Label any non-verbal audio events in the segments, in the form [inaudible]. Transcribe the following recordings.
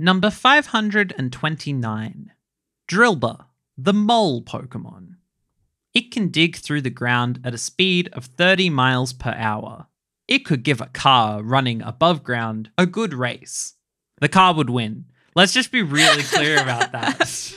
Number 529 Drillbur, the mole Pokemon. It can dig through the ground at a speed of 30 miles per hour. It could give a car running above ground a good race. The car would win. Let's just be really clear about [laughs] that.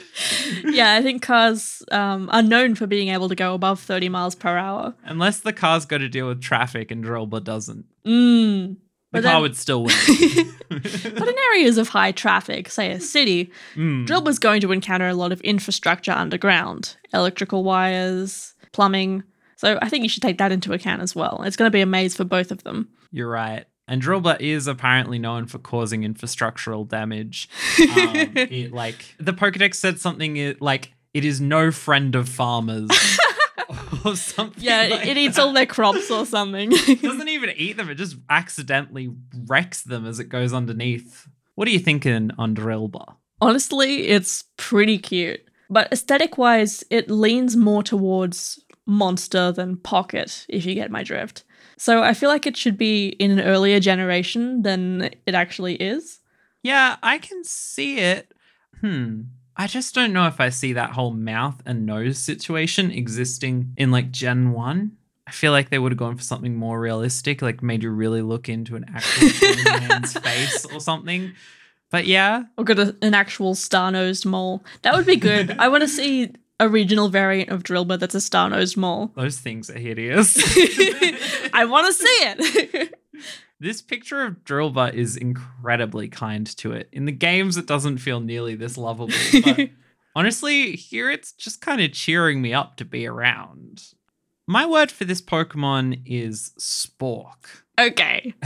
yeah, I think cars um, are known for being able to go above 30 miles per hour. Unless the car's got to deal with traffic and Drillbur doesn't. Mm. The But car then- would still win. [laughs] But in areas of high traffic, say a city, Mm. Drillbur's going to encounter a lot of infrastructure underground electrical wires, plumbing. So I think you should take that into account as well. It's going to be a maze for both of them. You're right. And Drillbur is apparently known for causing infrastructural damage. [laughs] Um, it, like the Pokedex said something like it is no friend of farmers [laughs] [laughs] or something. Yeah, like it eats that. all their crops or something. It [laughs] doesn't even eat them. It just accidentally wrecks them as it goes underneath. What are you thinking on Drillbur? Honestly, it's pretty cute. But aesthetic wise, it leans more towards monster than pocket, if you get my drift. So I feel like it should be in an earlier generation than it actually is. Yeah, I can see it. Hmm. I just don't know if I see that whole mouth and nose situation existing in like Gen 1. I feel like they would have gone for something more realistic, like made you really look into an actual [laughs] man's face or something. But yeah, Or got a, an actual star nosed mole. That would be good. I want to [laughs] see a regional variant of Drillbur that's a star nosed mole. those things are hideous. [laughs] I want to see it. This picture of Drillbur is incredibly kind to it. In the games, it doesn't feel nearly this lovable. But [laughs] honestly, here it's just kind of cheering me up to be around. My word for this Pokemon is Spork. okay. [laughs]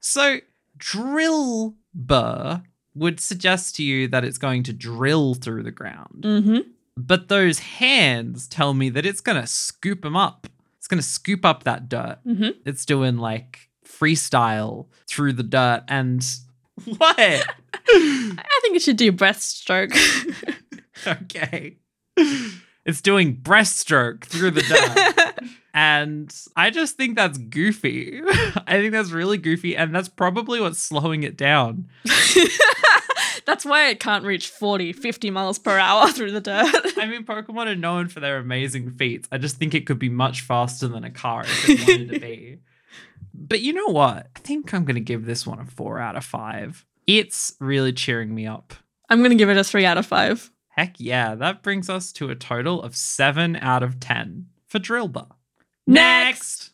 So, Drillbur would suggest to you that it's going to drill through the ground. Mm-hmm. But those hands tell me that it's going to scoop them up. It's going to scoop up that dirt. Mhm. It's doing like freestyle through the dirt. And [laughs] what? [laughs] I think it should do breaststroke. [laughs] okay. It's doing breaststroke through the dirt. and I just think that's goofy. I think that's really goofy. And that's probably what's slowing it down. That's why it can't reach 40, 50 miles per hour through the dirt. I mean, Pokemon are known for their amazing feats. I just think it could be much faster than a car if it wanted to be. But you know what? I think I'm going to give this one a four out of five. It's really cheering me up. I'm going to give it a 3 out of 5. Heck yeah, that brings us to a total of seven out of 10 for Drillbur. Next!